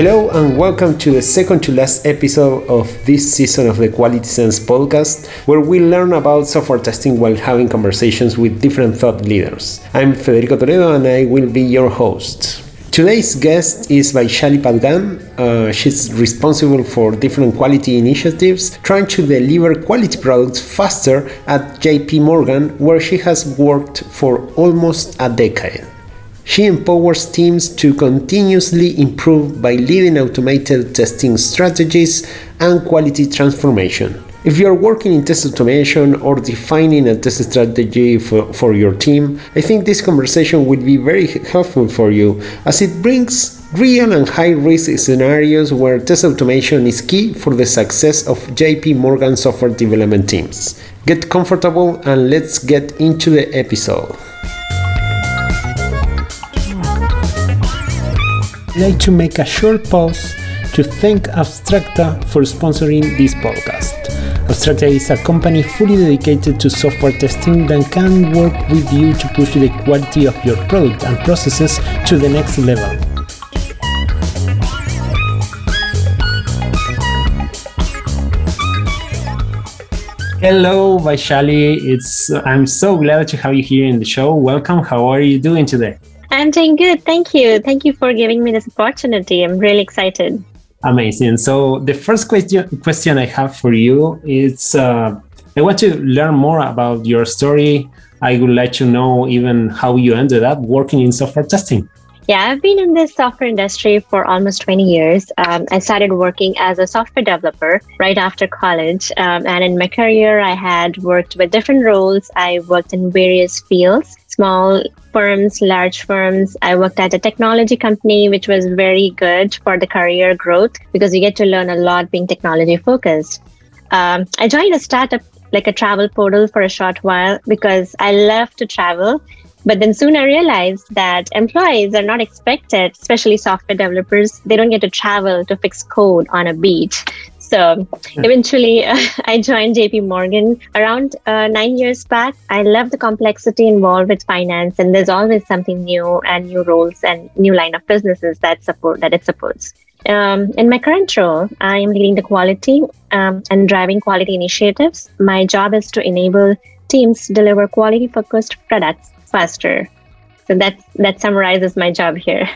Hello and welcome to the second to last episode of this season of the Quality Sense podcast, where we learn about software testing while having conversations with different thought leaders. I'm Federico Toledo and I will be your host. Today's guest is Vaishali Padgan. Uh, she's responsible for different quality initiatives, trying to deliver quality products faster at JP Morgan, where she has worked for almost a decade. She empowers teams to continuously improve by leading automated testing strategies and quality transformation. If you are working in test automation or defining a test strategy for, for your team, I think this conversation will be very helpful for you as it brings real and high risk scenarios where test automation is key for the success of JP Morgan software development teams. Get comfortable and let's get into the episode. Like to make a short pause to thank Abstracta for sponsoring this podcast. Abstracta is a company fully dedicated to software testing that can work with you to push the quality of your product and processes to the next level. Hello, Vaishali. It's I'm so glad to have you here in the show. Welcome. How are you doing today? I'm doing good. Thank you. Thank you for giving me this opportunity. I'm really excited. Amazing. So the first question question I have for you is uh, I want to learn more about your story. I would like to know even how you ended up working in software testing. Yeah, I've been in this software industry for almost 20 years. Um, I started working as a software developer right after college. Um, and in my career, I had worked with different roles. I worked in various fields, small firms, large firms. I worked at a technology company, which was very good for the career growth because you get to learn a lot being technology focused. Um, I joined a startup like a travel portal for a short while because I love to travel but then soon I realized that employees are not expected, especially software developers, they don't get to travel to fix code on a beach. So eventually, uh, I joined JP Morgan around uh, nine years back. I love the complexity involved with finance, and there's always something new and new roles and new line of businesses that support that it supports. Um, in my current role, I am leading the quality um, and driving quality initiatives. My job is to enable teams deliver quality focused products faster. So that that summarizes my job here.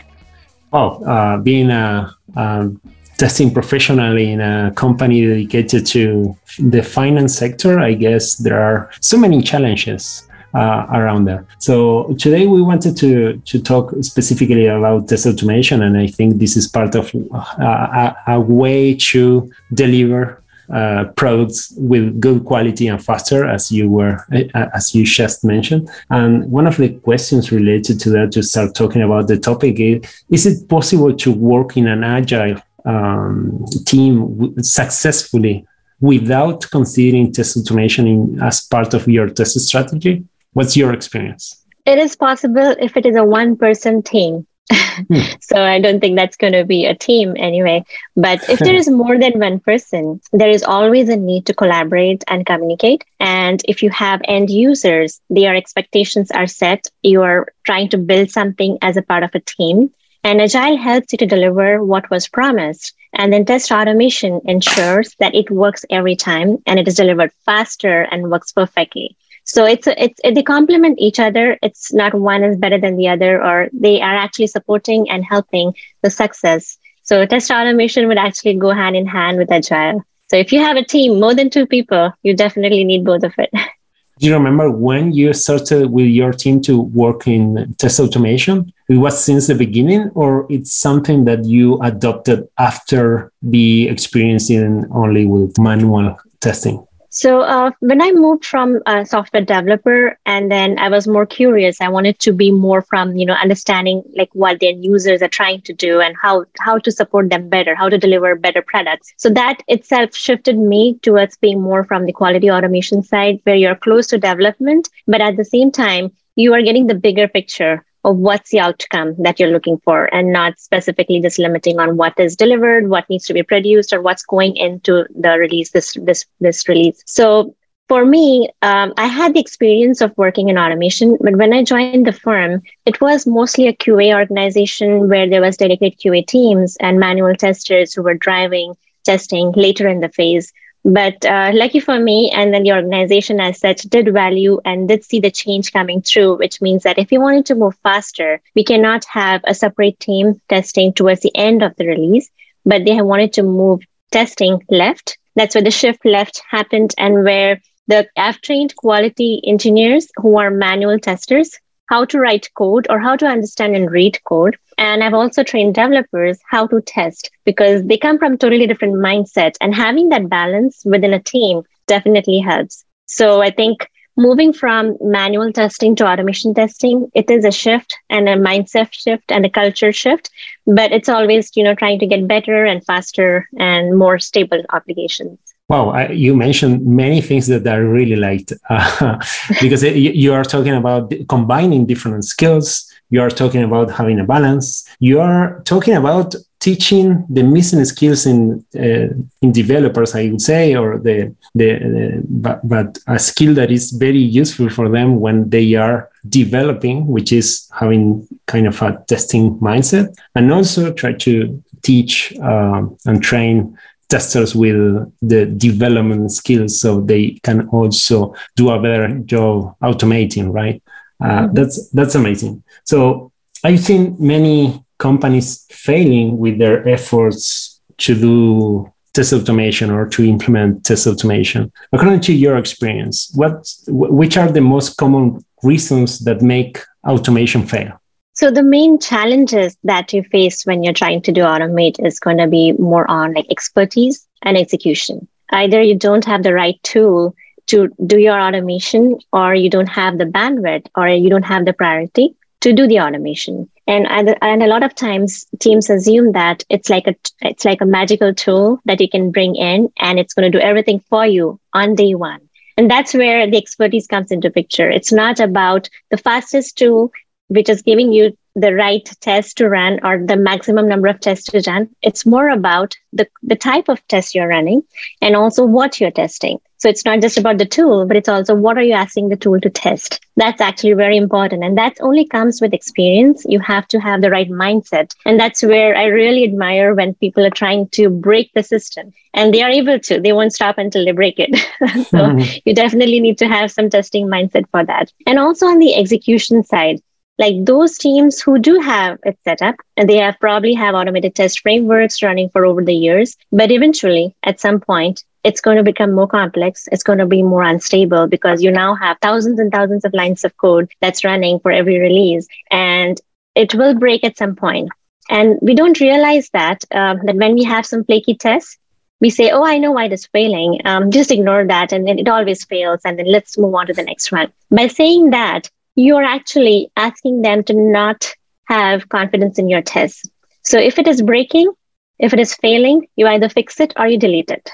Oh, uh, being a um, testing professionally in a company dedicated to the finance sector, I guess there are so many challenges uh, around there. So today we wanted to to talk specifically about test automation, and I think this is part of uh, a, a, way to deliver uh, products with good quality and faster, as you were uh, as you just mentioned. And one of the questions related to that to start talking about the topic is: Is it possible to work in an agile um, team successfully without considering test automation in, as part of your test strategy? What's your experience? It is possible if it is a one-person team Hmm. so I don't think that's going to be a team anyway. But if there is more than one person, there is always a need to collaborate and communicate. And if you have end users, their expectations are set. You are trying to build something as a part of a team. And Agile helps you to deliver what was promised. And then test automation ensures that it works every time and it is delivered faster and works perfectly. So it's it's they complement each other. It's not one is better than the other, or they are actually supporting and helping the success. So test automation would actually go hand in hand with agile. So if you have a team more than two people, you definitely need both of it. Do you remember when you started with your team to work in test automation? It was since the beginning, or it's something that you adopted after the experience in only with manual testing? So uh, when I moved from a software developer, and then I was more curious, I wanted to be more from you know understanding like what their users are trying to do and how how to support them better, how to deliver better products. So that itself shifted me towards being more from the quality automation side, where you're close to development, but at the same time you are getting the bigger picture of what's the outcome that you're looking for and not specifically just limiting on what is delivered what needs to be produced or what's going into the release this this this release so for me, um, I had the experience of working in automation, but when I joined the firm, it was mostly a QA organization where there was dedicated QA teams and manual testers who were driving testing later in the phase. But uh, lucky for me, and then the organization as such did value and did see the change coming through, which means that if we wanted to move faster, we cannot have a separate team testing towards the end of the release, but they wanted to move testing left. That's where the shift left happened and where the I've trained quality engineers who are manual testers how to write code or how to understand and read code. And I've also trained developers how to test because they come from totally different mindset and having that balance within a team definitely helps. So I think moving from manual testing to automation testing, it is a shift and a mindset shift and a culture shift, but it's always, you know, trying to get better and faster and more stable applications. Wow, I, you mentioned many things that I really liked uh, because it, you are talking about combining different skills. You are talking about having a balance. You are talking about teaching the missing skills in uh, in developers, I would say, or the the, the but, but a skill that is very useful for them when they are developing, which is having kind of a testing mindset, and also try to teach uh, and train testers with the development skills so they can also do a better job automating right uh, mm-hmm. that's that's amazing so i've seen many companies failing with their efforts to do test automation or to implement test automation according to your experience what which are the most common reasons that make automation fail so the main challenges that you face when you're trying to do automate is going to be more on like expertise and execution. Either you don't have the right tool to do your automation or you don't have the bandwidth or you don't have the priority to do the automation. And and a lot of times teams assume that it's like a it's like a magical tool that you can bring in and it's going to do everything for you on day one. And that's where the expertise comes into picture. It's not about the fastest tool which is giving you the right test to run or the maximum number of tests to run. It's more about the, the type of test you're running and also what you're testing. So it's not just about the tool, but it's also what are you asking the tool to test? That's actually very important. And that only comes with experience. You have to have the right mindset. And that's where I really admire when people are trying to break the system and they are able to. They won't stop until they break it. so mm-hmm. you definitely need to have some testing mindset for that. And also on the execution side, like those teams who do have it set up and they have probably have automated test frameworks running for over the years but eventually at some point it's going to become more complex it's going to be more unstable because you now have thousands and thousands of lines of code that's running for every release and it will break at some point. And we don't realize that um, that when we have some flaky tests we say oh i know why it is failing. Um, just ignore that and then it always fails and then let's move on to the next one. By saying that you're actually asking them to not have confidence in your test. So if it is breaking, if it is failing, you either fix it or you delete it.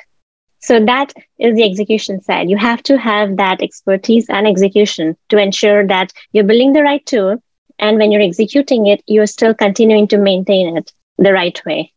So that is the execution side. You have to have that expertise and execution to ensure that you're building the right tool. And when you're executing it, you're still continuing to maintain it the right way.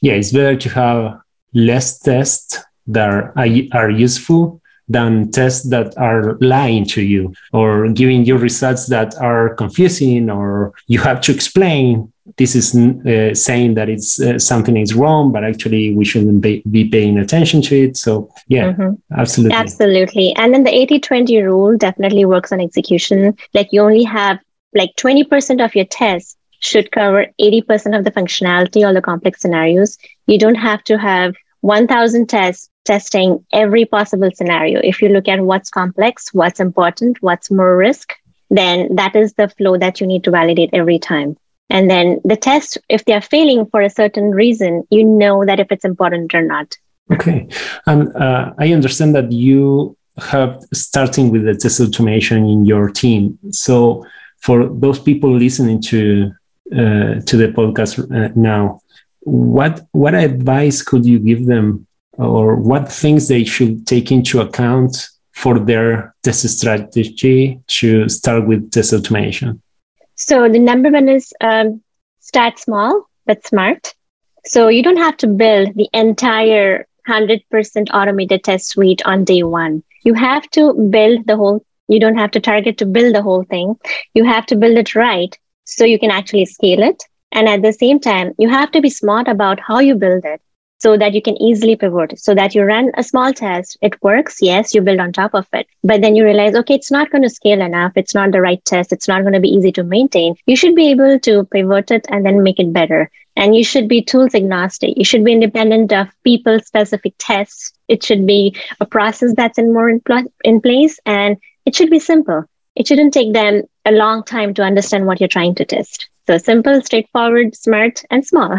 Yeah, it's better to have less tests that are, are useful than tests that are lying to you or giving you results that are confusing or you have to explain. This is uh, saying that it's uh, something is wrong but actually we shouldn't be, be paying attention to it. So yeah mm-hmm. absolutely. Absolutely. And then the 80-20 rule definitely works on execution. Like you only have like 20% of your tests should cover 80% of the functionality or the complex scenarios. You don't have to have 1000 tests testing every possible scenario. If you look at what's complex, what's important, what's more risk, then that is the flow that you need to validate every time. And then the test, if they're failing for a certain reason, you know that if it's important or not. Okay. And uh, I understand that you have starting with the test automation in your team. So for those people listening to uh, to the podcast uh, now, what what advice could you give them or what things they should take into account for their test strategy to start with test automation? So the number one is um, start small but smart. So you don't have to build the entire 100% automated test suite on day one. You have to build the whole, you don't have to target to build the whole thing. You have to build it right so you can actually scale it. And at the same time, you have to be smart about how you build it so that you can easily pivot. So that you run a small test it works yes you build on top of it. But then you realize okay it's not going to scale enough. It's not the right test. It's not going to be easy to maintain. You should be able to pivot it and then make it better. And you should be tools agnostic. You should be independent of people specific tests. It should be a process that's in more in, pl- in place and it should be simple. It shouldn't take them a long time to understand what you're trying to test so simple straightforward smart and small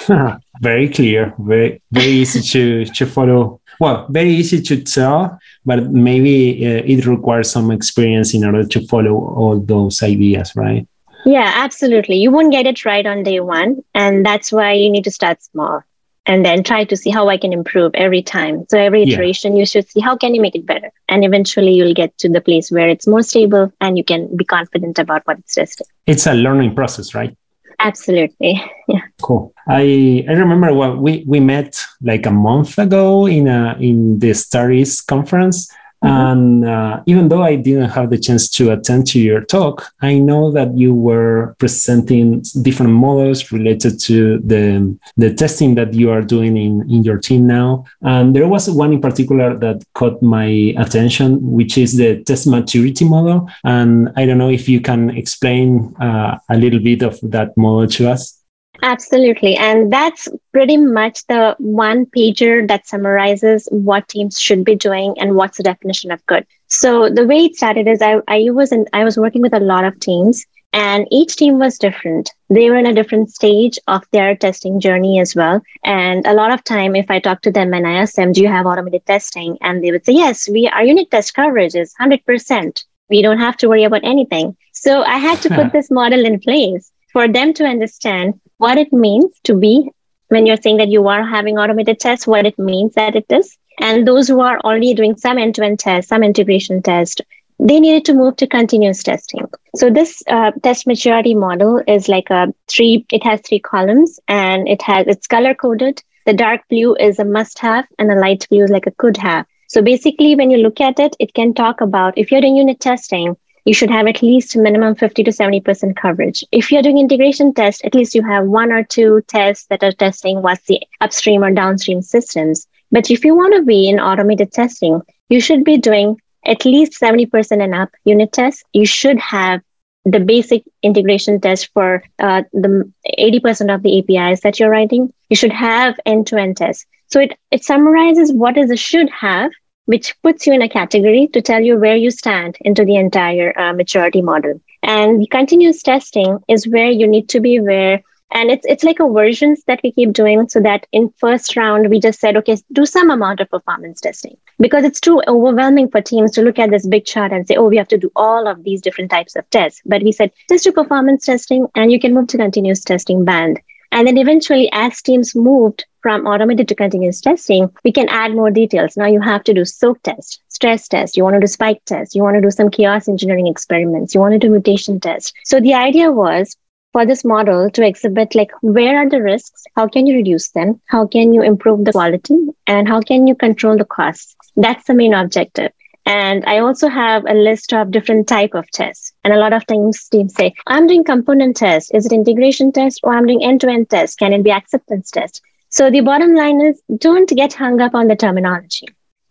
very clear, very very easy to to follow. Well, very easy to tell, but maybe uh, it requires some experience in order to follow all those ideas, right? Yeah, absolutely. You won't get it right on day one, and that's why you need to start small and then try to see how I can improve every time. So every iteration, yeah. you should see how can you make it better, and eventually you'll get to the place where it's more stable and you can be confident about what it's testing. It's a learning process, right? Absolutely. Yeah. Cool. I I remember well we we met like a month ago in a in the Studies conference. And uh, even though I didn't have the chance to attend to your talk, I know that you were presenting different models related to the, the testing that you are doing in, in your team now. And there was one in particular that caught my attention, which is the test maturity model. And I don't know if you can explain uh, a little bit of that model to us. Absolutely. And that's pretty much the one pager that summarizes what teams should be doing and what's the definition of good. So the way it started is I, I was in, I was working with a lot of teams and each team was different. They were in a different stage of their testing journey as well. And a lot of time, if I talk to them and I ask them, do you have automated testing? And they would say, yes, we, our unit test coverage is 100%. We don't have to worry about anything. So I had to put this model in place for them to understand what it means to be when you're saying that you are having automated tests, what it means that it is. And those who are already doing some end to end tests, some integration test, they needed to move to continuous testing. So this uh, test maturity model is like a three, it has three columns and it has, it's color coded. The dark blue is a must have and the light blue is like a could have. So basically, when you look at it, it can talk about if you're doing unit testing, you should have at least minimum 50 to 70% coverage. If you're doing integration test, at least you have one or two tests that are testing what's the upstream or downstream systems. But if you want to be in automated testing, you should be doing at least 70% and up unit tests. You should have the basic integration test for uh, the 80% of the APIs that you're writing. You should have end-to-end tests. So it, it summarizes what is a should have which puts you in a category to tell you where you stand into the entire uh, maturity model. And continuous testing is where you need to be where and it's it's like a versions that we keep doing so that in first round we just said okay do some amount of performance testing. Because it's too overwhelming for teams to look at this big chart and say oh we have to do all of these different types of tests. But we said just do performance testing and you can move to continuous testing band. And then eventually, as teams moved from automated to continuous testing, we can add more details. Now you have to do soak test, stress test, you want to do spike test, you want to do some chaos engineering experiments, you want to do mutation test. So the idea was for this model to exhibit like where are the risks how can you reduce them how can you improve the quality and how can you control the costs that's the main objective and I also have a list of different type of tests. And a lot of times teams say, I'm doing component test. Is it integration test or I'm doing end-to-end test? Can it be acceptance test? So the bottom line is don't get hung up on the terminology.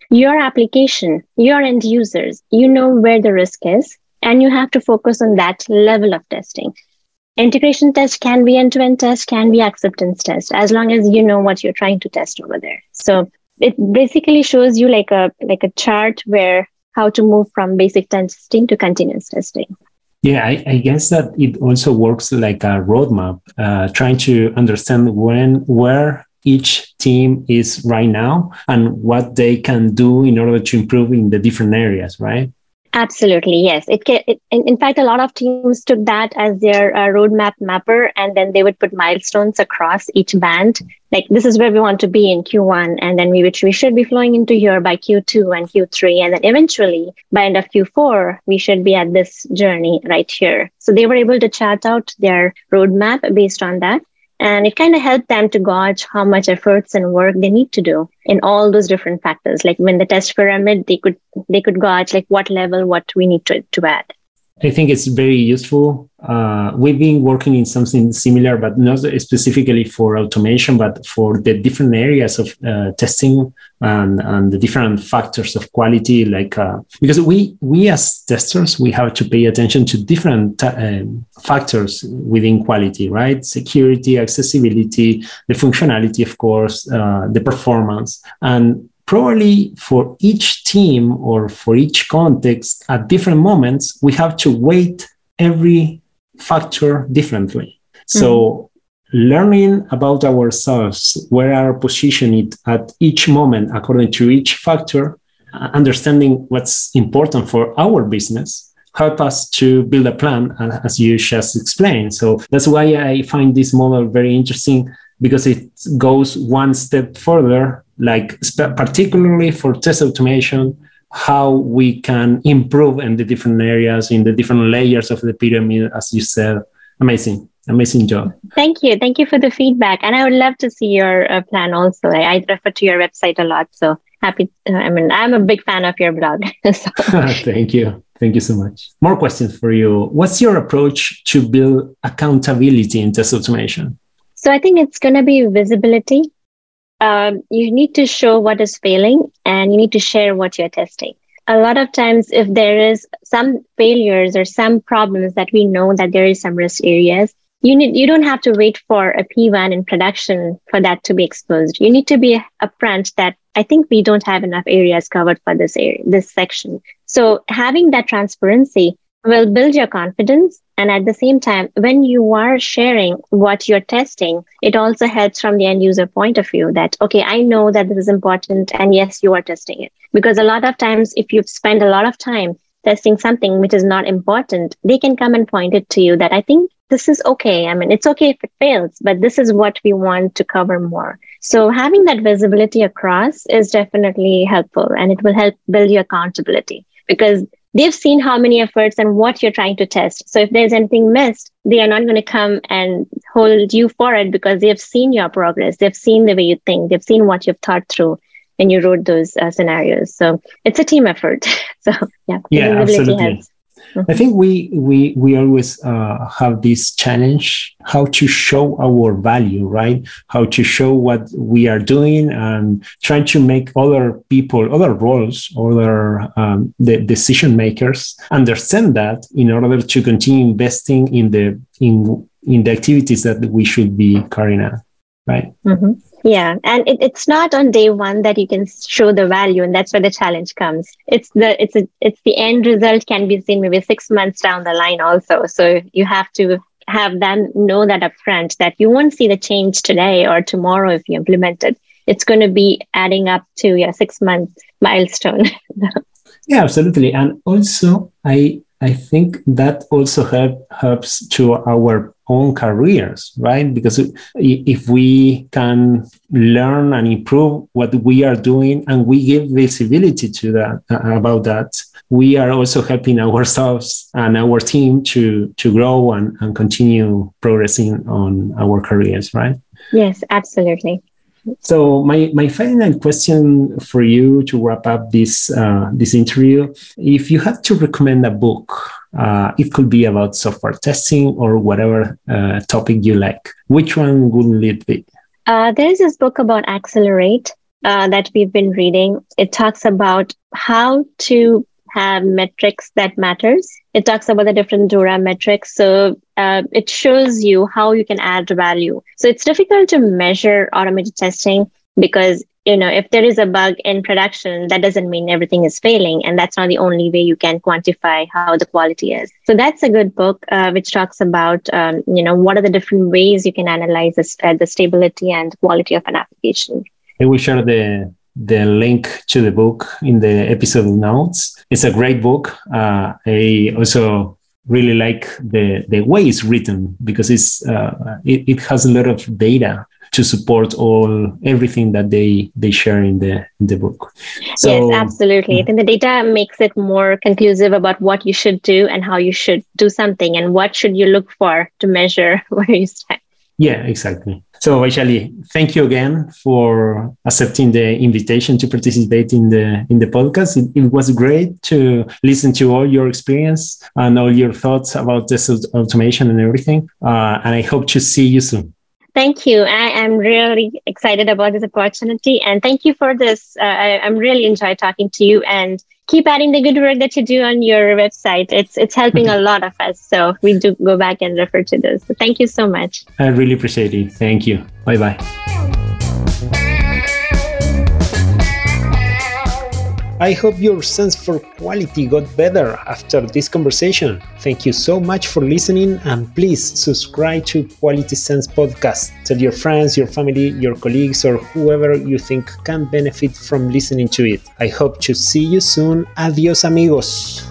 Your application, your end users, you know where the risk is, and you have to focus on that level of testing. Integration test can be end-to-end test, can be acceptance test, as long as you know what you're trying to test over there. So it basically shows you like a like a chart where how to move from basic testing to continuous testing. Yeah, I, I guess that it also works like a roadmap, uh, trying to understand when where each team is right now and what they can do in order to improve in the different areas, right? Absolutely, yes. It, can, it in, fact, a lot of teams took that as their uh, roadmap mapper, and then they would put milestones across each band. Like this is where we want to be in Q1, and then we which we should be flowing into here by Q2 and Q3, and then eventually by end of Q4 we should be at this journey right here. So they were able to chart out their roadmap based on that, and it kind of helped them to gauge how much efforts and work they need to do in all those different factors. Like when the test pyramid they could they could gauge like what level what we need to, to add I think it's very useful. Uh, we've been working in something similar, but not specifically for automation, but for the different areas of uh, testing and, and the different factors of quality. Like uh, because we we as testers we have to pay attention to different t- um, factors within quality, right? Security, accessibility, the functionality, of course, uh, the performance, and probably for each team or for each context at different moments, we have to weight every factor differently. So mm-hmm. learning about ourselves, where our positioned at each moment according to each factor, uh, understanding what's important for our business help us to build a plan as you just explained so that's why i find this model very interesting because it goes one step further like particularly for test automation, how we can improve in the different areas, in the different layers of the pyramid, as you said. Amazing, amazing job. Thank you, thank you for the feedback, and I would love to see your uh, plan also. I, I, refer to your website a lot, so happy. Uh, I mean, I'm a big fan of your blog. so. thank you. Thank you so much. More questions for you. What's your approach to build accountability in test automation? So I think it's going to be visibility um, you need to show what is failing and you need to share what you're testing. A lot of times, if there is some failures or some problems that we know that there is some risk areas, you need you don't have to wait for a P1 in production for that to be exposed. You need to be upfront that I think we don't have enough areas covered for this area, this section. So having that transparency will build your confidence. And at the same time, when you are sharing what you're testing, it also helps from the end user point of view that, okay, I know that this is important. And yes, you are testing it. Because a lot of times, if you've spent a lot of time testing something which is not important, they can come and point it to you that I think this is okay. I mean, it's okay if it fails, but this is what we want to cover more. So having that visibility across is definitely helpful and it will help build your accountability because they've seen how many efforts and what you're trying to test. So if there's anything missed, they are not going to come and hold you for it because they have seen your progress. They've seen the way you think. They've seen what you've thought through when you wrote those uh, scenarios. So it's a team effort. so yeah, yeah, absolutely. Helps. I think we we we always uh, have this challenge how to show our value, right? How to show what we are doing and trying to make other people, other roles, other um, the decision makers understand that in order to continue investing in the in in the activities that we should be carrying out, right? Mm-hmm. Yeah, and it, it's not on day one that you can show the value, and that's where the challenge comes. It's the it's a it's the end result can be seen maybe six months down the line also. So you have to have them know that upfront that you won't see the change today or tomorrow if you implement it. It's going to be adding up to your six month milestone. yeah, absolutely, and also I I think that also help, helps to our own careers, right? Because if we can learn and improve what we are doing and we give visibility to that uh, about that, we are also helping ourselves and our team to to grow and, and continue progressing on our careers, right? Yes, absolutely. So my, my final question for you to wrap up this uh, this interview, if you had to recommend a book, uh, it could be about software testing or whatever uh, topic you like. Which one would it be? Uh, there's this book about Accelerate uh, that we've been reading. It talks about how to have metrics that matters. It talks about the different DORA metrics. So uh, it shows you how you can add value. So it's difficult to measure automated testing because you know if there is a bug in production that doesn't mean everything is failing and that's not the only way you can quantify how the quality is so that's a good book uh, which talks about um, you know what are the different ways you can analyze uh, the stability and quality of an application i will share the the link to the book in the episode notes. It's a great book. Uh, I also really like the the way it's written because it's uh, it, it has a lot of data to support all everything that they they share in the in the book. So, yes, absolutely. Yeah. I think the data makes it more conclusive about what you should do and how you should do something and what should you look for to measure where you stand. Yeah, exactly. So, Vaishali, thank you again for accepting the invitation to participate in the in the podcast. It, it, was great to listen to all your experience and all your thoughts about this automation and everything. Uh, and I hope to see you soon. Thank you. I am really excited about this opportunity, and thank you for this. Uh, I, I'm really enjoy talking to you and keep adding the good work that you do on your website. It's it's helping a lot of us. So we do go back and refer to this. So thank you so much. I really appreciate it. Thank you. Bye bye. I hope your sense for quality got better after this conversation. Thank you so much for listening and please subscribe to Quality Sense podcast. Tell your friends, your family, your colleagues, or whoever you think can benefit from listening to it. I hope to see you soon. Adios, amigos.